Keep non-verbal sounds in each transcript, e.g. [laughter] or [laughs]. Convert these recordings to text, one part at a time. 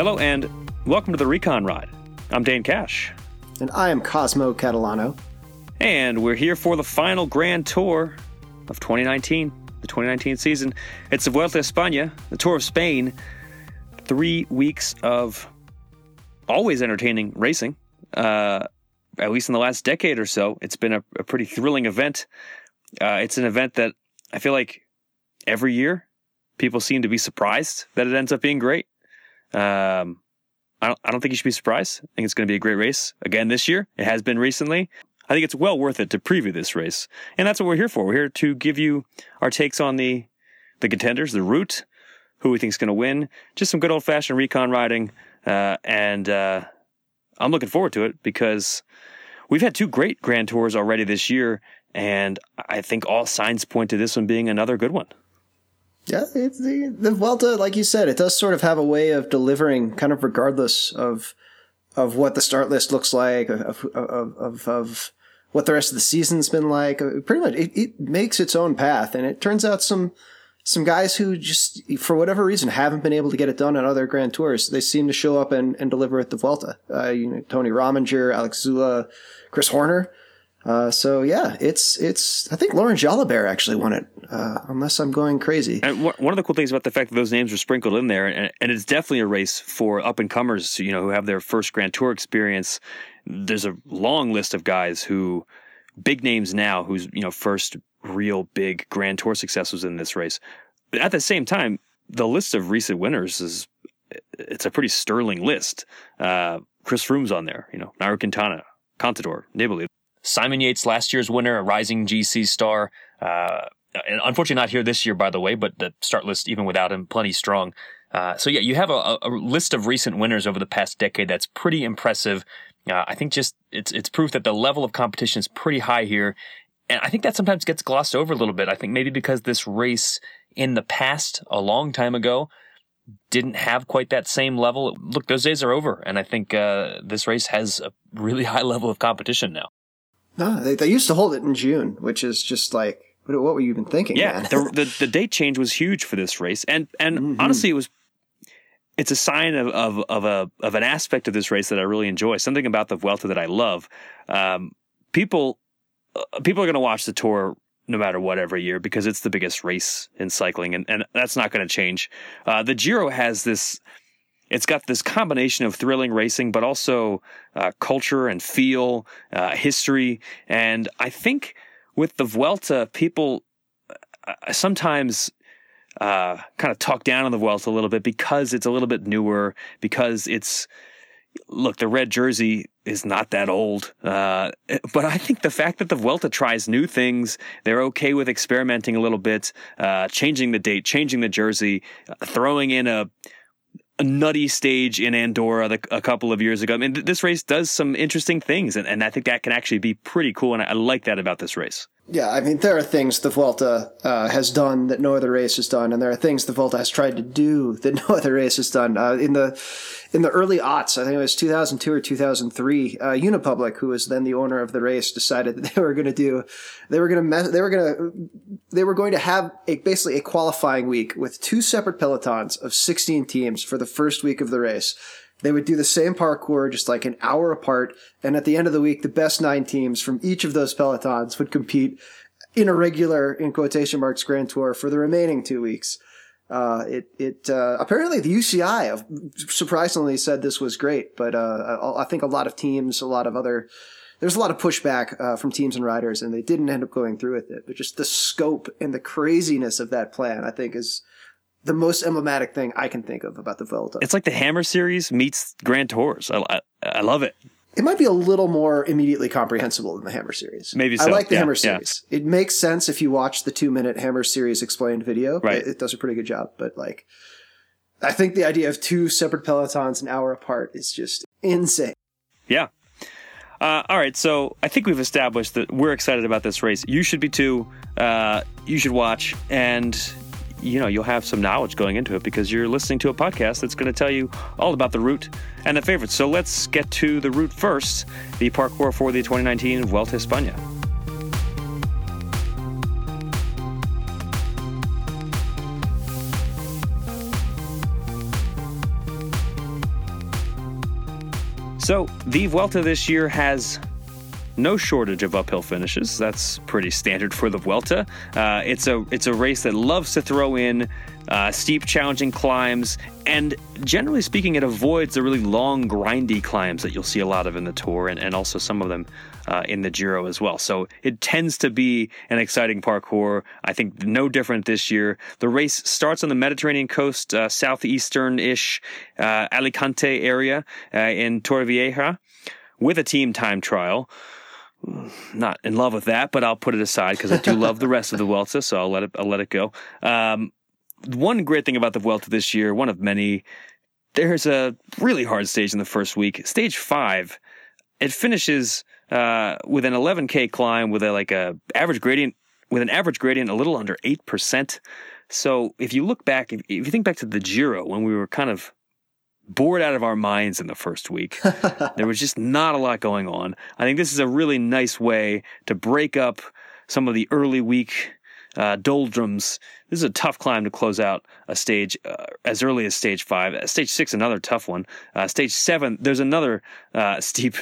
Hello and welcome to the Recon Ride. I'm Dane Cash. And I am Cosmo Catalano. And we're here for the final Grand Tour of 2019, the 2019 season. It's the Vuelta a España, the Tour of Spain. Three weeks of always entertaining racing. Uh, at least in the last decade or so, it's been a, a pretty thrilling event. Uh, it's an event that I feel like every year people seem to be surprised that it ends up being great. Um, I don't, I don't think you should be surprised. I think it's going to be a great race again this year. It has been recently. I think it's well worth it to preview this race. And that's what we're here for. We're here to give you our takes on the, the contenders, the route, who we think is going to win, just some good old fashioned recon riding. Uh, and, uh, I'm looking forward to it because we've had two great grand tours already this year. And I think all signs point to this one being another good one. Yeah, the, the Vuelta, like you said, it does sort of have a way of delivering, kind of regardless of of what the start list looks like, of of of, of what the rest of the season's been like. Uh, pretty much, it, it makes its own path, and it turns out some some guys who just, for whatever reason, haven't been able to get it done on other Grand Tours. They seem to show up and, and deliver at the Vuelta. Uh, you know, Tony Rominger, Alex Zülle Chris Horner. Uh, so yeah, it's it's. I think Laurent Jalabert actually won it, uh, unless I'm going crazy. And one of the cool things about the fact that those names were sprinkled in there, and, and it's definitely a race for up and comers, you know, who have their first Grand Tour experience. There's a long list of guys who, big names now, whose you know first real big Grand Tour success was in this race. At the same time, the list of recent winners is it's a pretty sterling list. Uh, Chris Froome's on there, you know, Nairo Quintana, Contador, Nibali. Simon Yates, last year's winner, a rising GC star. Uh, and unfortunately not here this year, by the way, but the start list, even without him, plenty strong. Uh, so yeah, you have a, a, list of recent winners over the past decade that's pretty impressive. Uh, I think just it's it's proof that the level of competition is pretty high here, and I think that sometimes gets glossed over a little bit. I think maybe because this race in the past, a long time ago, didn't have quite that same level. Look, those days are over, and I think uh, this race has a really [laughs] high level of competition now. No, they, they used to hold it in June, which is just like, what, what were you even thinking? Yeah, the, [laughs] the, the date change was huge for this race, and and mm-hmm. honestly, it was. It's a sign of, of of a of an aspect of this race that I really enjoy. Something about the Vuelta that I love. Um, people uh, people are going to watch the tour no matter what every year because it's the biggest race in cycling, and, and that's not going to change. Uh, the Giro has this it's got this combination of thrilling racing, but also uh, culture and feel, uh, history. And I think with the Vuelta, people uh, sometimes uh, kind of talk down on the Vuelta a little bit because it's a little bit newer, because it's look, the red jersey is not that old. Uh, [laughs] but I think the fact that the Vuelta tries new things, they're okay with experimenting a little bit, uh, changing the date, changing the jersey, throwing in a nutty stage in Andorra the, a couple of years ago. I mean, th- this race does some interesting things, and, and I think that can actually be pretty cool. And I, I like that about this race. Yeah, I mean, there are things the Vuelta uh, has done that no other race has done, and there are things the Vuelta has tried to do [laughs] that no other race has done. Uh, in the in the early aughts, I think it was 2002 or 2003, uh, Unipublic, who was then the owner of the race, decided that [laughs] they were going to do, they were going to, they were going to, they were going to have a basically a qualifying week with two separate pelotons of 16 teams for the first week of the race. They would do the same parcours just like an hour apart. And at the end of the week, the best nine teams from each of those pelotons would compete in a regular, in quotation marks, Grand Tour for the remaining two weeks. Uh, it it uh, apparently the UCI surprisingly said this was great, but uh, I think a lot of teams, a lot of other, there's a lot of pushback uh, from teams and riders, and they didn't end up going through with it. But just the scope and the craziness of that plan, I think, is the most emblematic thing I can think of about the Vuelta. It's like the Hammer Series meets Grand Tours. I, I, I love it. It might be a little more immediately comprehensible than the Hammer series. Maybe so. I like the yeah, Hammer series. Yeah. It makes sense if you watch the two minute Hammer series explained video. Right. It, it, does a pretty good job. But like, I think the idea of two separate pelotons an hour apart is just insane. Yeah. Uh, all right, so I think we've established that we're excited about this race. You should be too. Uh, you should watch, and you know you'll have some knowledge going into it because you're listening to a podcast that's going to tell you all about the route and the favorites. So let's get to the route first, the parcours for the 2019 Vuelta España. So the Vuelta this year has no shortage of uphill finishes. That's pretty standard for the Vuelta. Uh, it's a it's a race that loves to throw in uh, steep, challenging climbs, and generally speaking, it avoids the really long, grindy climbs that you'll see a lot of in the Tour, and, and also some of them uh, in the Giro as well. So it tends to be an exciting parcours. I think no different this year. The race starts on the Mediterranean coast, uh, southeastern-ish uh, Alicante area uh, in Torrevieja with a team time trial not in love with that, but I'll put it aside because I do love the rest of the Vuelta, so I'll let it I'll let it go. Um, one great thing about the Vuelta this year, one of many, there's a really hard stage in the first week. Stage five, it finishes uh, with an 11k climb with a like a average gradient with an average gradient a little under eight percent. So if you look back, if, if you think back to the Giro when we were kind of bored out of our minds in the first week. [laughs] there was just not a lot going on. I think this is a really nice way to break up some of the early week uh, doldrums. This is a tough climb to close out a stage uh, as early as stage five. Uh, stage six, another tough one. Uh, stage seven, there's another uh, [laughs] steep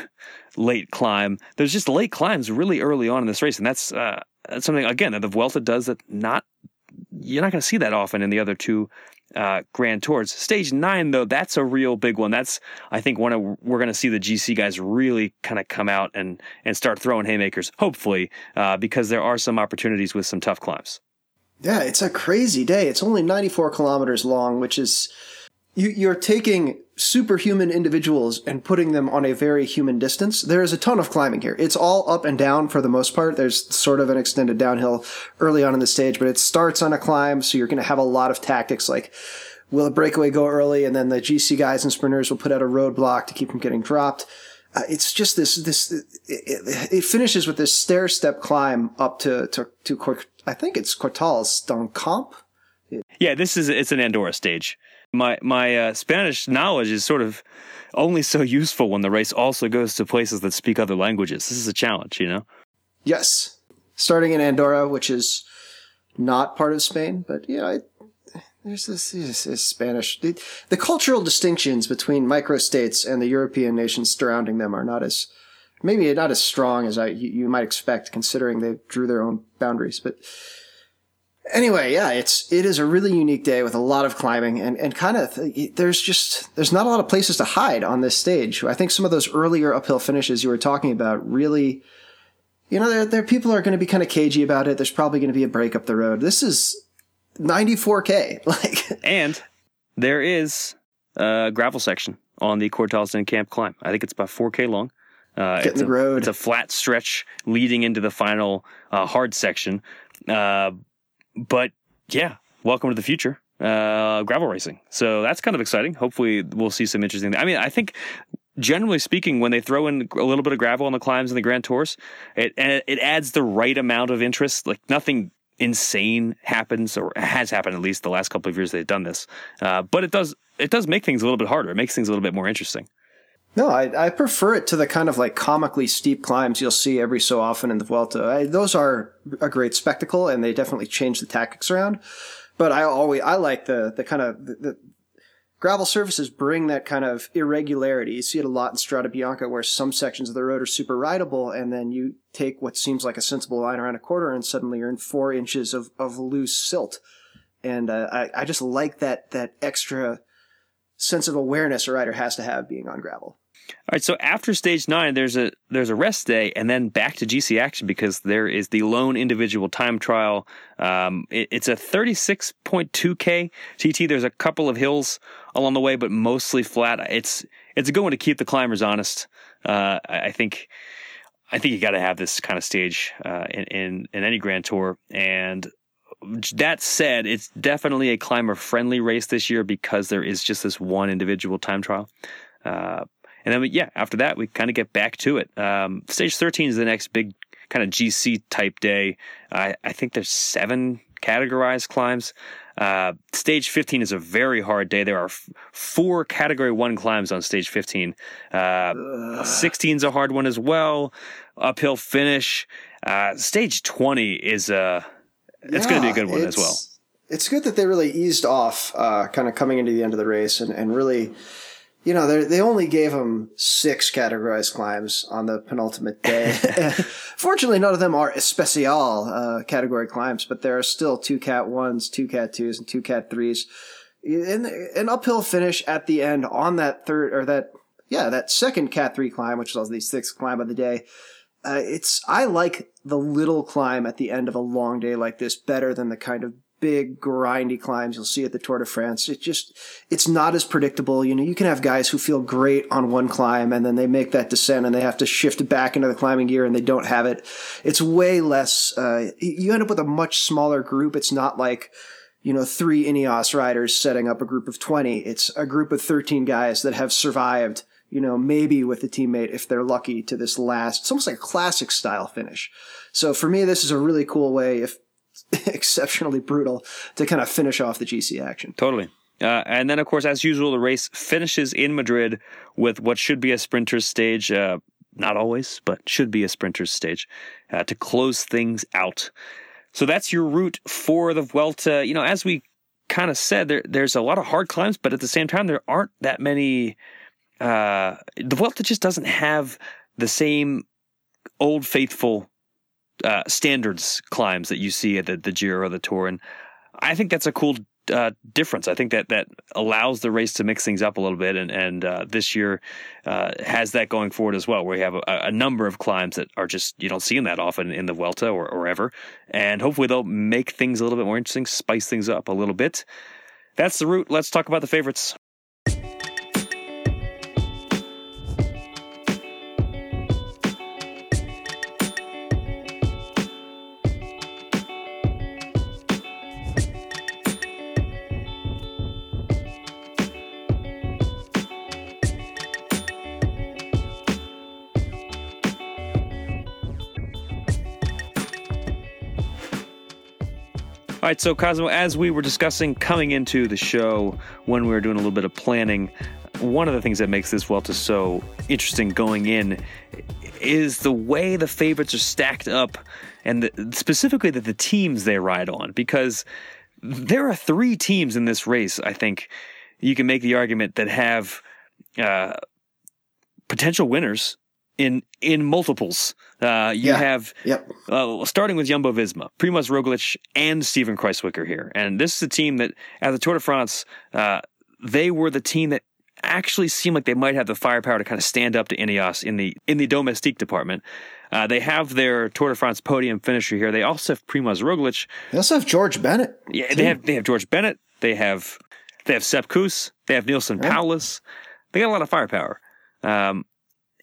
late climb. There's just late climbs really early on in this race, and that's, uh, that's something again that the Vuelta does that not you're not going to see that often in the other two uh, Grand Tours. Stage nine, though, that's a real big one. That's I think one of we're going to see the GC guys really kind of come out and and start throwing haymakers. Hopefully, uh, because there are some opportunities with some tough climbs. Yeah, it's a crazy day. It's only 94 kilometers long, which is you, you're taking superhuman individuals and putting them on a very human distance. There is a ton of climbing here. It's all up and down for the most part. There's sort of an extended downhill early on in the stage, but it starts on a climb. So you're going to have a lot of tactics like, will a breakaway go early? And then the GC guys and sprinters will put out a roadblock to keep them getting dropped. Uh, it's just this, this, it, it, it, finishes with this stair step climb up to, to, to, I think it's Cortals d'Encamp. Yeah, this is, it's an Andorra stage my my uh, Spanish knowledge is sort of only so useful when the race also goes to places that speak other languages. This is a challenge, you know. Yes, starting in Andorra, which is not part of Spain, but yeah, there's this, this, this Spanish. The, the, cultural distinctions between microstates and the European nations surrounding them are not as maybe not as strong as I you, you might expect, considering they drew their own boundaries, but anyway, yeah, it's it is a really unique day with a lot of climbing and and kind of there's just there's not a lot of places to hide on this stage. I think some of those earlier uphill finishes you were talking about really, you know, there, there people are going to be kind of cagey about it. There's probably going to be a break up the road. This is 94k, [laughs] like, and there is a gravel section on the Cortals Camp climb. I think it's about 4k long. Uh, Get in the a, road. It's a flat stretch leading into the final uh, hard section. Uh, but yeah, welcome to the future. Uh, gravel racing. So that's kind of exciting. Hopefully, we'll see some interesting. I mean, I think generally speaking, when they throw in a little bit of gravel on the climbs and the Grand Tours, it it adds the right amount of interest. Like nothing insane happens or has happened at least the last couple of years they've done this. Uh, but it does it does make things a little bit harder. It makes things a little bit more interesting. No, I, I prefer it to the kind of like comically steep climbs you'll see every so often in the Vuelta. I, those are a great spectacle, and they definitely change the tactics around. But I always I like the the kind of the, the gravel surfaces bring that kind of irregularity. You see it a lot in Strada Bianca, where some sections of the road are super rideable, and then you take what seems like a sensible line around a quarter, and suddenly you're in four inches of, of loose silt. And uh, I, I just like that that extra sense of awareness a rider has to have being on gravel. All right, so after stage nine, there's a there's a rest day, and then back to GC action because there is the lone individual time trial. Um, it, it's a 36.2k TT. There's a couple of hills along the way, but mostly flat. It's it's a good one to keep the climbers honest. Uh, I, think I think you got to have this kind of stage uh, in, in in any Grand Tour, and that said, it's definitely a climber friendly race this year because there is just this one individual time trial. Uh, and then, yeah, after that, we kind of get back to it. Um, stage 13 is the next big kind of GC type day. I, I think there's seven categorized climbs. Uh, stage 15 is a very hard day. There are f- four category one climbs on stage 15. Uh, 16 is a hard one as well. Uphill finish. Uh, stage 20 is a, it's yeah, going to be a good one as well. It's good that they really eased off, uh, kind of coming into the end of the race and, and really you know, they only gave him six categorized climbs on the penultimate day. [laughs] [laughs] Fortunately, none of them are especial uh, category climbs, but there are still two cat ones, two cat twos, and two cat threes. In an uphill finish at the end on that third or that yeah that second cat three climb, which was the sixth climb of the day. Uh, it's I like the little climb at the end of a long day like this better than the kind of big grindy climbs you'll see at the Tour de France. It just it's not as predictable. You know, you can have guys who feel great on one climb and then they make that descent and they have to shift back into the climbing gear and they don't have it. It's way less. Uh, you end up with a much smaller group. It's not like you know three Ineos riders setting up a group of twenty. It's a group of thirteen guys that have survived. You know, maybe with a teammate if they're lucky to this last. It's almost like a classic style finish. So for me, this is a really cool way if [laughs] exceptionally brutal to kind of finish off the GC action. Totally. Uh, and then, of course, as usual, the race finishes in Madrid with what should be a sprinter's stage. Uh, not always, but should be a sprinter's stage uh, to close things out. So that's your route for the Vuelta. You know, as we kind of said, there, there's a lot of hard climbs, but at the same time, there aren't that many. Uh, the Vuelta just doesn't have the same old faithful uh, standards climbs that you see at the, the Giro or the Tour, and I think that's a cool uh, difference. I think that that allows the race to mix things up a little bit, and and uh, this year uh, has that going forward as well, where you have a, a, number of climbs that are just you don't see them that often in the Vuelta or, or ever, and hopefully they'll make things a little bit more interesting, spice things up a little bit. That's the route. Let's talk about the favorites. All right, so Cosmo, as we were discussing coming into the show when we were doing a little bit of planning, one of the things that makes this Vuelta so interesting going in is the way the favorites are stacked up and the, specifically that the teams they ride on because there are three teams in this race i think you can make the argument that have uh, potential winners in in multiples. Uh, you yeah. have yep. uh, starting with Jumbo Visma, Primoz Roglic, and Steven Kruijswijk here, and this is a team that at the Tour de France, uh, they were the team that actually seemed like they might have the firepower to kind of stand up to Ineos in the in the domestique department. Uh, they have their Tour de France podium finisher here. They also have Primoz Roglic. They also have George Bennett. Yeah, too. they have they have George Bennett. They have they have Sepp Kuss. They have Neilson yeah. Powless. They got a lot of firepower. Um,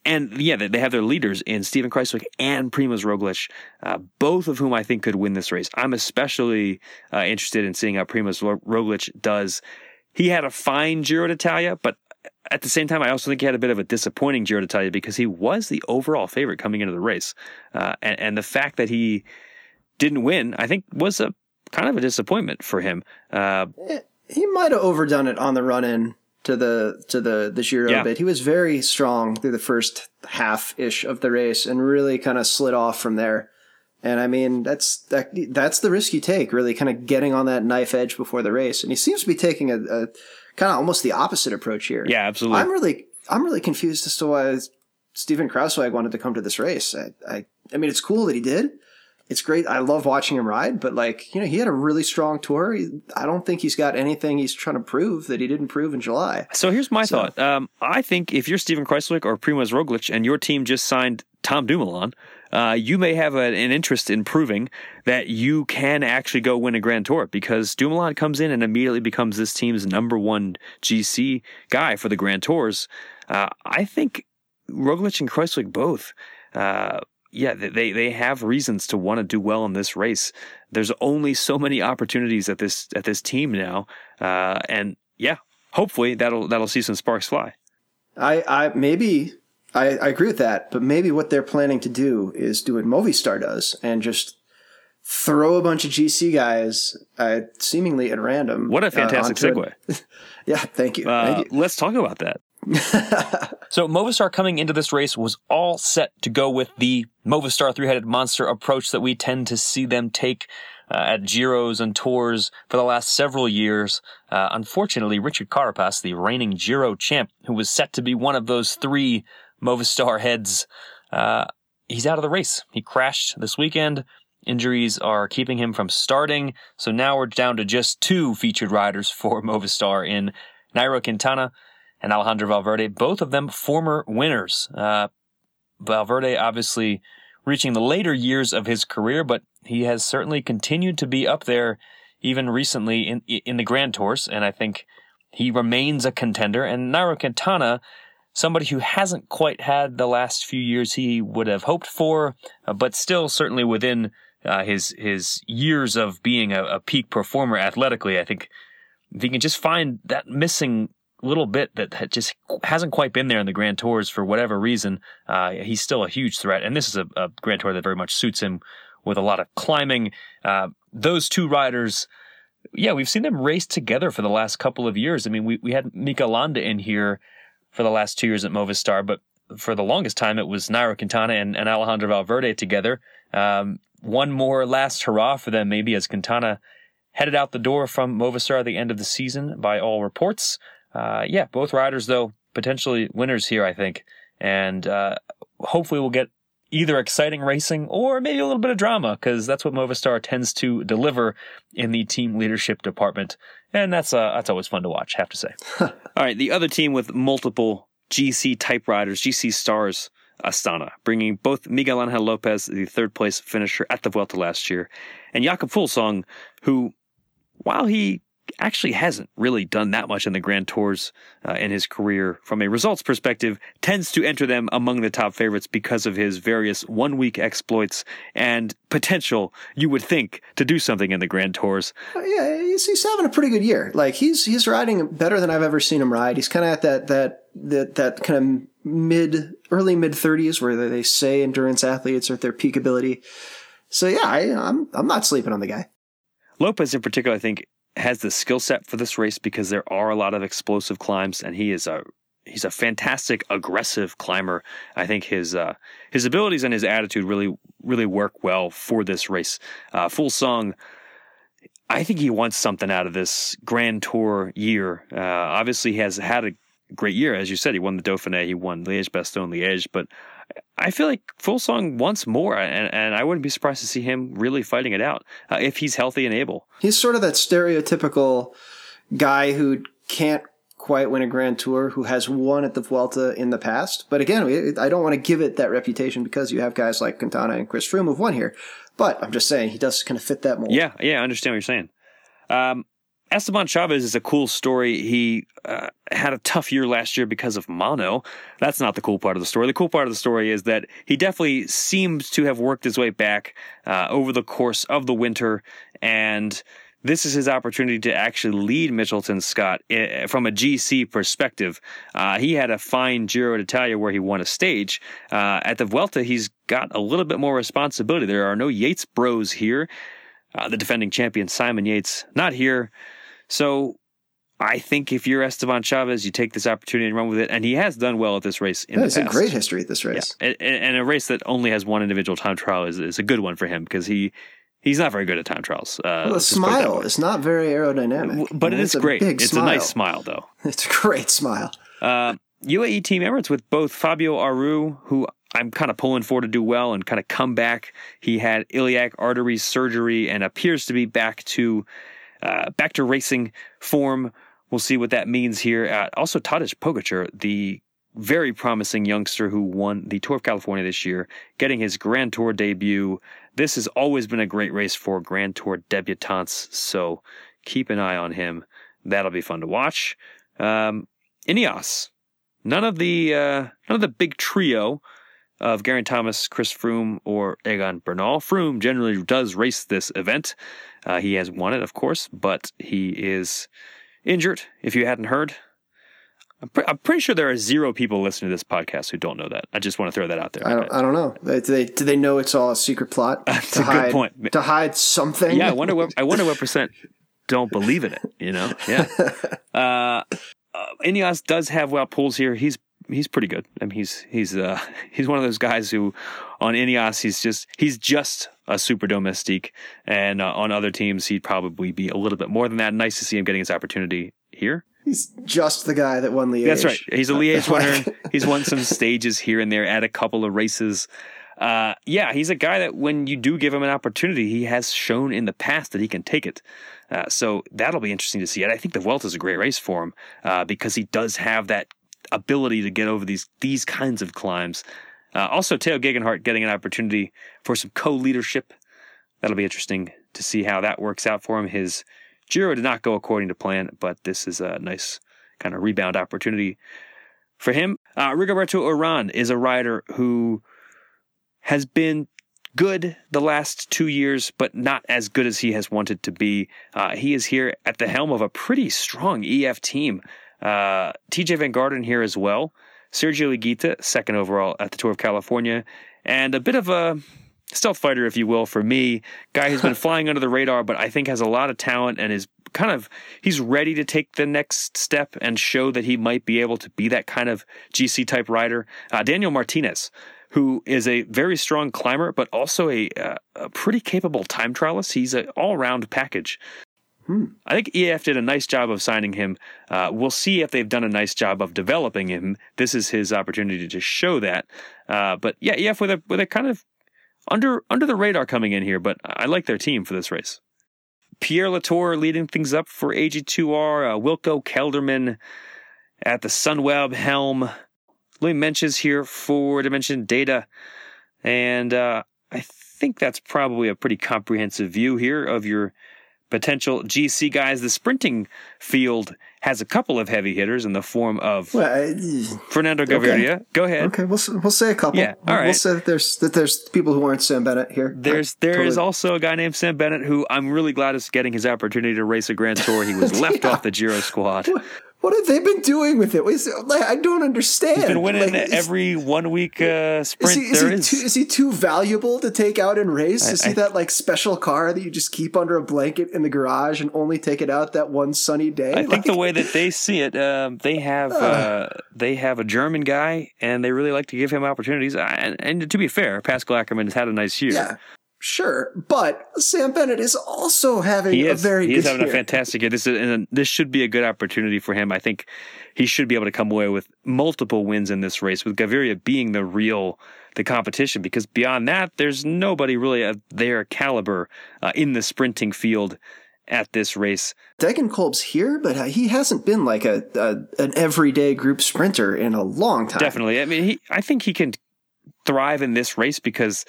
and yeah, they have their leaders in Steven Kruijswijk and Primoz Roglic, uh, both of whom I think could win this race. I'm especially uh, interested in seeing how Primoz Roglic does. He had a fine Giro d'Italia, but at the same time, I also think he had a bit of a disappointing Giro d'Italia because he was the overall favorite coming into the race, uh, and, and, the fact that he didn't win, I think, was a kind of a disappointment for him. Uh, he might have overdone it on the run in to the to the the Giro yeah. bit. He was very strong through the first half ish of the race and really kind of slid off from there. And I mean, that's that, that's the risk you take, really kind of getting on that knife edge before the race. And he seems to be taking a, a kind of almost the opposite approach here. Yeah, absolutely. I'm really I'm really confused as to why Steven Kruijswijk wanted to come to this race. I, I I mean, it's cool that he did it's great. I love watching him ride, but like, you know, he had a really strong tour. I don't think he's got anything he's trying to prove that he didn't prove in July. So here's my so, thought. Um, I think if you're Steven Kruijswijk or Primoz Roglic and your team just signed Tom Dumoulin, uh, you may have a, an interest in proving that you can actually go win a Grand Tour because Dumoulin comes in and immediately becomes this team's number one GC guy for the Grand Tours. Uh, I think Roglic and Kruijswijk both uh, yeah, they they have reasons to want to do well in this race. There's only so many opportunities at this at this team now, uh, and yeah, hopefully that'll that'll see some sparks fly. I I maybe I, I agree with that, but maybe what they're planning to do is do what Movistar does and just throw a bunch of GC guys uh, seemingly at random. What a uh, fantastic uh, segue! [laughs] yeah, thank you. Uh, thank you. Let's talk about that. [laughs] so Movistar coming into this race was all set to go with the Movistar three-headed monster approach that we tend to see them take uh, at Giros and Tours for the last several years. Uh, unfortunately, Richard Carapaz, the reigning Giro champ, who was set to be one of those three Movistar heads, uh, he's out of the race. He crashed this weekend. Injuries are keeping him from starting, so now we're down to just two featured riders for [laughs] Movistar in Nairo Quintana and Alejandro Valverde, both of them former winners. Uh, Valverde obviously reaching the later years of his career, but he has certainly continued to be up there even recently in in the Grand Tours, and I think he remains a contender. And Nairo Quintana, somebody who hasn't quite had the last few years he would have hoped for, uh, but still certainly within uh, his his years of being a, a, peak performer athletically. I think if he can just find that missing little bit that just hasn't quite been there in the Grand Tours for whatever reason, uh, he's still a huge threat. And this is a, a, Grand Tour that very much suits him with a lot of climbing. Uh, those two riders, yeah, we've seen them race together for the last couple of years. I mean, we, we had Mikel Landa in here for the last two years at Movistar, but for the longest time it was Nairo Quintana and, and Alejandro Valverde together. Um, one more last hurrah for them, maybe as Quintana headed out the door from Movistar at the end of the season, by all reports. Uh, yeah, both riders though potentially winners here, I think, and uh, hopefully we'll get either exciting racing or maybe a little bit of drama because that's what Movistar tends to deliver in the team leadership department, and that's uh, that's always fun to watch. Have to say. [laughs] All right, the other team with multiple GC type riders, GC stars. Astana, bringing both Miguel Angel Lopez, the third place finisher at the Vuelta last year, and Jakob Fuglsang, who, while he actually hasn't really done that much in the Grand Tours uh, in his career from a results perspective, tends to enter them among the top favorites because of his various one week exploits and potential, you would think, to do something in the Grand Tours. Uh, yeah, he's, he's having a pretty good year. Like he's he's riding better than I've ever seen him ride. He's kind of at that that that that kind of mid early mid 30s where they say endurance athletes are at their peak ability. So yeah, I, I'm I'm not sleeping on the guy. Lopez in particular, I think, has the skill set for this race because there are a lot of explosive climbs, and he is a he's a fantastic aggressive climber. I think his uh, his abilities and his attitude really really work well for this race. Uh, Fuglsang, I think he wants something out of this Grand Tour year. Uh, obviously, he has had a great year, as you said. He won the Dauphiné, he won Liège, Bastogne, Liège, but I feel like Fuglsang wants more, and, and I wouldn't be surprised to see him really fighting it out uh, if he's healthy and able. He's sort of that stereotypical guy who can't quite win a Grand Tour, who has won at the Vuelta in the past. But again, I don't want to give it that reputation because you have guys like Quintana and Chris Froome who've won here. But I'm just saying he does kind of fit that mold. Yeah, yeah, I understand what you're saying. Um, Esteban Chavez is a cool story. He uh, had a tough year last year because of mono. That's not the cool part of the story. The cool part of the story is that he definitely seems to have worked his way back uh, over the course of the winter, and this is his opportunity to actually lead Mitchelton Scott eh, from a GC perspective. Uh, he had a fine Giro d'Italia where he won a stage. Uh, at the Vuelta, he's got a little bit more responsibility. There are no Yates bros here. Uh, the defending champion Simon Yates not here. So I think if you're Esteban Chavez, you take this opportunity and run with it. And he has done well at this race in yeah, the past. That's a great history at this race. Yeah. And, and, a race that only has one individual time trial is, is a good one for him because he he's not very good at time trials. Uh, well, the smile is not very aerodynamic. But I mean, it is great. It's smile. a nice smile, though. [laughs] It's a great smile. Uh, UAE Team Emirates with both Fabio Aru, who I'm kind of pulling for to do well and kind of come back. He had iliac artery surgery and appears to be back to uh, back to racing form. We'll see what that means here. Uh, also, Tadej Pogacar, the very promising youngster who won the Tour of California this year, getting his Grand Tour debut. This has always been a great race for Grand Tour debutantes, so keep an eye on him. That'll be fun to watch. Um, Ineos, none of the uh, none of the big trio of Geraint Thomas, Chris Froome, or Egan Bernal. Froome generally does race this event. Uh, he has won it, of course, but he is injured. If you hadn't heard, I'm, pre- I'm, pretty sure there are zero people listening to this podcast who don't know that. I just want to throw that out there. I don't, I don't know. Do they, do they know it's all a secret plot? [laughs] That's a hide, good point. To hide something? Yeah, I wonder what, I wonder what percent don't believe in it, you know? Yeah. [laughs] Uh, uh, Ineos does have Wout Poels here. He's he's pretty good. I mean, he's he's uh [laughs] he's one of those guys who on Ineos he's just he's just a super domestique, and uh, on other teams he'd probably be a little bit more than that. Nice to see him getting his opportunity here. He's just the guy that won Liège. That's right. He's a Liège winner. [laughs] he's won some stages here and there at a couple of races. Uh, yeah, he's a guy that when you do give him an opportunity, he has shown in the past that he can take it. Uh, so that'll be interesting to see. And I think the Vuelta is a great race for him uh, because he does have that ability to get over these these kinds of climbs. Uh, also, Tao Geoghegan Hart getting an opportunity for some co-leadership. That'll be interesting to see how that works out for him. His Giro did not go according to plan, but this is a nice kind of rebound opportunity for him. Uh, Rigoberto Uran is a rider who has been good the last two years, but not as good as he has wanted to be. Uh, he is here at the helm of a pretty strong EF team. Uh, Tejay Van Garderen here as well. Sergio Higuita, second overall at the Tour of California, and a bit of a stealth fighter, if you will, for me. Guy who's been [laughs] flying under the radar, but I think has a lot of talent and is kind of he's ready to take the next step and show that he might be able to be that kind of GC type rider. Uh, Daniel Martinez, who is a very strong climber, but also a, uh, a pretty capable time trialist. He's an all round package. Hmm. I think EF did a nice job of signing him. Uh, we'll see if they've done a nice job of developing him. This is his opportunity to show that. Uh, but yeah, EF with a with a kind of under under the radar coming in here, but I like their team for this race. Pierre Latour leading things up for AG2R. Uh, Wilco Kelderman at the Sunweb helm. Louis Meintjes here for Dimension Data, and uh, I think that's probably a pretty comprehensive view here of your potential GC guys. The sprinting field has a couple of heavy hitters in the form of well, uh, Fernando Gaviria. Okay. Go ahead. Okay, we'll we'll say a couple. Yeah, all right. We'll say that there's that there's people who aren't Sam Bennett here. There's there totally. is also a guy named Sam Bennett who I'm really glad is getting his opportunity to race a Grand Tour. He was [laughs] left yeah. off the Giro squad. What have they been doing with it? I don't understand. He's been winning like, every is, one week uh, sprint. Is he, is, he too, is he, too, valuable to take out and race? Is I, he I, that like special car that you just keep under a blanket in the garage and only take it out that one sunny day? I like, think the way that they see it, um, they have uh, uh, they have a German guy, and they really like to give him opportunities. And, and to be fair, Pascal Ackermann has had a nice year. Yeah. Sure, but Sam Bennett is also having he is. a very he is having year. a fantastic year. This is and this should be a good opportunity for him. I think he should be able to come away with multiple wins in this race, with Gaviria being the real the competition. Because beyond that, there's nobody really of their caliber uh, in the sprinting field at this race. Degenkolb's here, but he hasn't been like a, a an everyday group sprinter in a long time. Definitely, I mean, he, I think he can thrive in this race because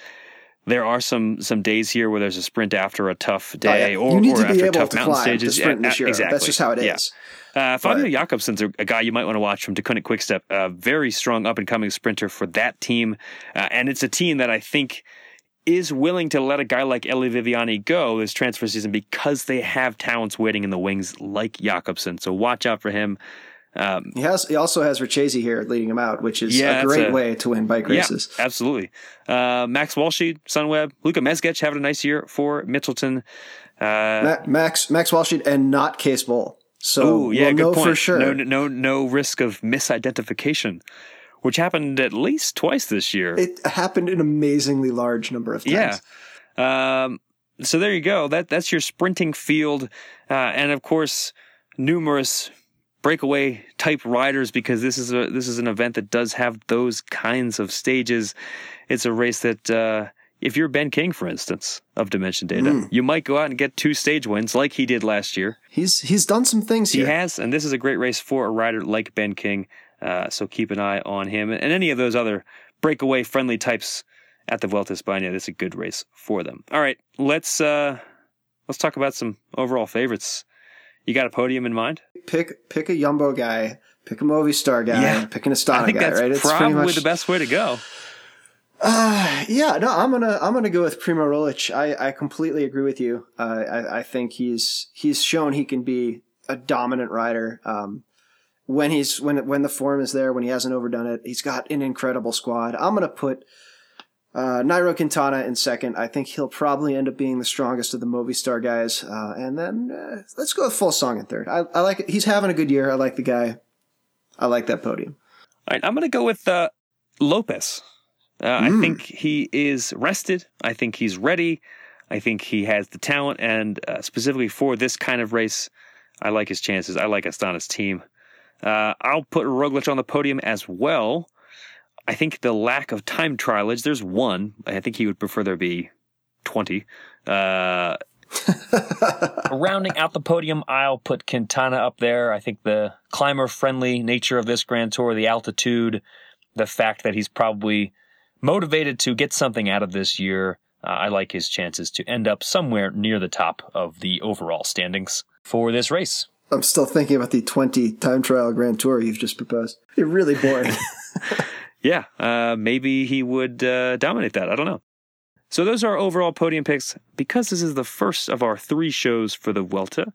there are some some days here where there's a sprint after a tough day, oh, yeah. or, or to be able to mountain stages. To sprint yeah, this. Exactly. That's just how it is. yeah. Uh, Fabio Jakobsen's a, a, guy you might want to watch from Deceuninck Quickstep, a very strong up and coming sprinter for that team, uh, and it's a team that I think is willing to let a guy like Eli Viviani go this transfer season because they have talents waiting in the wings like Jakobsen. So watch out for him. Um, he has. He also has Richeze here leading him out, which is yeah, a great a, way to win bike races. Yeah, absolutely. Uh, Max Walscheid, Sunweb, Luka Mezgec having a nice year for Mitchelton. Uh, Max Max Walscheid and not Cees Bol. So Ooh, yeah, we'll good point. for sure. No, no, no risk of misidentification, which happened at least twice this year. It happened an amazingly large number of times. Yeah. Um, so there you go. That that's your sprinting field, uh, and of course, numerous breakaway type riders because this is a this is an event that does have those kinds of stages. It's a race that uh, if you're Ben King, for instance, of Dimension Data, mm. you might go out and get two stage wins like he did last year. He's he's done some things. He here. has, and this is a great race for a rider like Ben King. Uh, so keep an eye on him and any of those other breakaway friendly types at the Vuelta España. This is a good race for them. All right, let's uh, let's talk about some overall favorites you got a podium in mind? Pick pick a Yumbo guy, pick a movie star guy, yeah. pick an Astana I think guy. That's right? It's probably much, the best way to go. Uh, yeah, no, I'm gonna I'm gonna go with Primo Roglic. I, I completely agree with you. Uh, I I think he's he's shown he can be a dominant rider. Um, when he's when when the form is there, when he hasn't overdone it, he's got an incredible squad. I'm gonna put uh, Nairo Quintana in second. I think he'll probably end up being the strongest of the Movistar guys. Uh, and then uh, let's go with Fuglsang in third. I, I like it. He's having a good year. I like the guy. I like that podium. All right, I'm going to go with uh, Lopez. Uh, mm. I think he is rested. I think he's ready. I think he has the talent, and uh, specifically for this kind of race, I like his chances. I like Astana's team. Uh, I'll put Roglic on the podium as well. I think the lack of time trialage, there's one. I think he would prefer there be 20. Uh, [laughs] Rounding out the podium, I'll put Quintana up there. I think the climber friendly nature of this Grand Tour, the altitude, the fact that he's probably motivated to get something out of this year, uh, I like his chances to end up somewhere near the top of the overall standings for this race. I'm still thinking about the 20 time trial Grand Tour you've just proposed. You're really boring. [laughs] yeah, uh, maybe he would uh, dominate that. I don't know. So those are our overall podium picks. Because this is the first of our three shows for the Vuelta,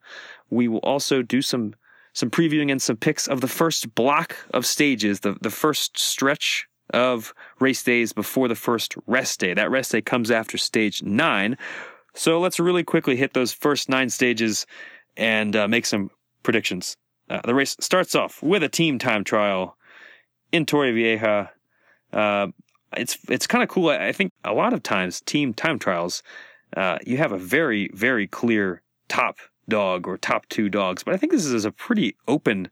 we will also do some some previewing and some picks of the first block of stages, the, the first stretch of race days before the first rest day. That rest day comes after stage nine. So let's really quickly hit those first nine stages and uh, make some predictions. Uh, the race starts off with a team time trial in Torrevieja. Uh, it's it's kind of cool. I think a lot of times team time trials, uh, you have a very very clear top dog or top two dogs, but I think this is a pretty open.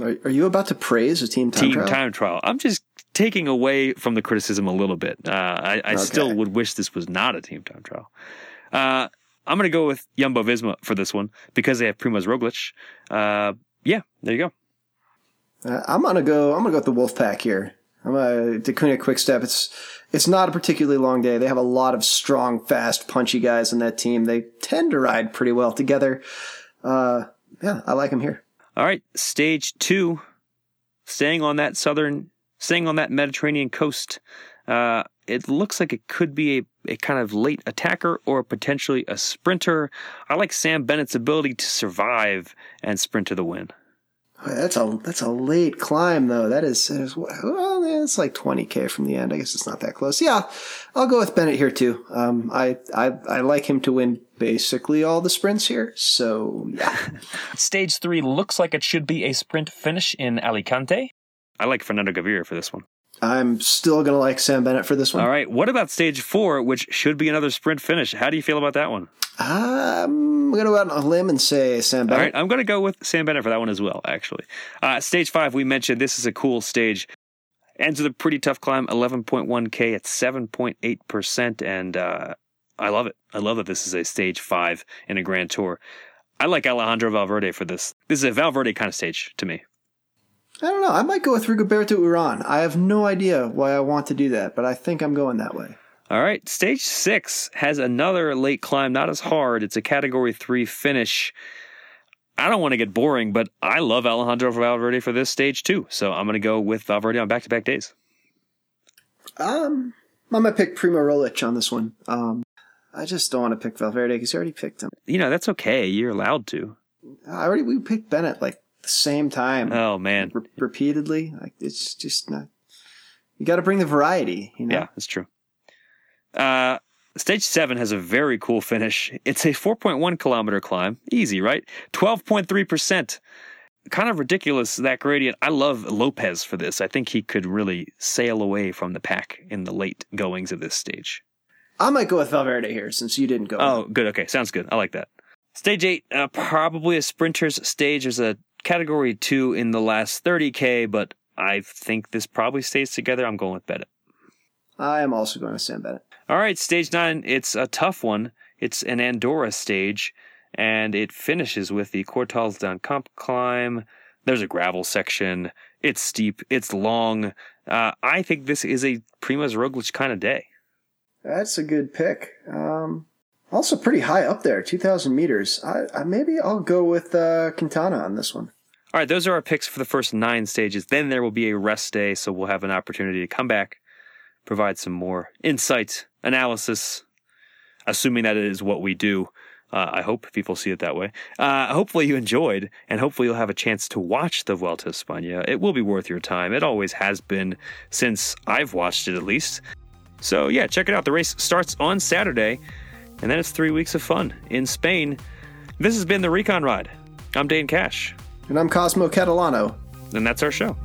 Are, are you about to praise a team time trial? team trial? time trial? I'm just taking away from the criticism a little bit. Uh, I, I okay. still would wish this was not a team time trial. Uh, I'm going to go with Jumbo Visma for this one because they have Primoz Roglic. Uh, yeah, there you go. Uh, I'm gonna go. I'm gonna go with the Wolfpack here. I'm a Deceuninck Quick Step. It's it's not a particularly long day. They have a lot of strong, fast, punchy guys in that team. They tend to ride pretty well together. Uh, yeah, I like them here. All right, stage two, staying on that southern, staying on that Mediterranean coast. Uh, it looks like it could be a, a kind of late attacker or potentially a sprinter. I like Sam Bennett's ability to survive and sprint to the win. That's a that's a late climb though. That is, is well, it's like twenty k from the end. I guess it's not that close. Yeah, I'll go with Bennett here too. Um, I I I like him to win basically all the sprints here. So yeah. [laughs] Stage three looks like it should be a sprint finish in Alicante. I like Fernando Gaviria for this one. I'm still gonna like Sam Bennett for this one. All right. What about stage four, which should be another sprint finish? How do you feel about that one? I'm going to go out on a limb and say Sam Bennett. All right, I'm going to go with Sam Bennett for that one as well, actually. Uh, stage five, we mentioned this is a cool stage. Ends with a pretty tough climb, 11.1K at 7.8%. And uh, I love it. I love that this is a stage five in a grand tour. I like Alejandro Valverde for this. This is a Valverde kind of stage to me. I don't know. I might go with Rigoberto Uran. I have no idea why I want to do that, but I think I'm going that way. All right, stage six has another late climb, not as hard. It's a category three finish. I don't want to get boring, but I love Alejandro Valverde for this stage too. So I'm going to go with Valverde on back to back days. Um, I'm going to pick Primo Roglic on this one. Um, I just don't want to pick Valverde because you already picked him. You know, that's okay. You're allowed to. I already, we picked Bennett like the same time. Oh, man. Re- repeatedly. Like, it's just not, you got to bring the variety, you know? Yeah, that's true. Uh, stage seven has a very cool finish. It's a 4.1 kilometer climb. Easy, right? 12.3%. Kind of ridiculous, that gradient. I love Lopez for this. I think he could really sail away from the pack in the late goings of this stage. I might go with Valverde here since you didn't go. Oh, good. Okay. Sounds good. I like that. Stage eight, uh, probably a sprinter's stage. There's a category two in the last 30K, but I think this probably stays together. I'm going with Bennett. I am also going with Sam Bennett. All right, stage nine. It's a tough one. It's an Andorra stage, and it finishes with the Cortals d'Encamp climb. There's a gravel section. It's steep. It's long. Uh, I think this is a Primoz Roglic kind of day. That's a good pick. Um, also pretty high up there, 2,000 meters. I, I, maybe I'll go with uh, Quintana on this one. All right, those are our picks for the first nine stages. Then there will be a rest day, so we'll have an opportunity to come back provide some more insight, analysis, assuming that it is what we do. Uh, I hope people see it that way. Uh, hopefully you enjoyed, and hopefully you'll have a chance to watch the Vuelta a España. It will be worth your time. It always has been since I've watched it, at least. So yeah, check it out. The race starts on Saturday, and then it's three weeks of fun in Spain. This has been the Recon Ride. I'm Dane Cash. And I'm Cosmo Catalano. and that's our show.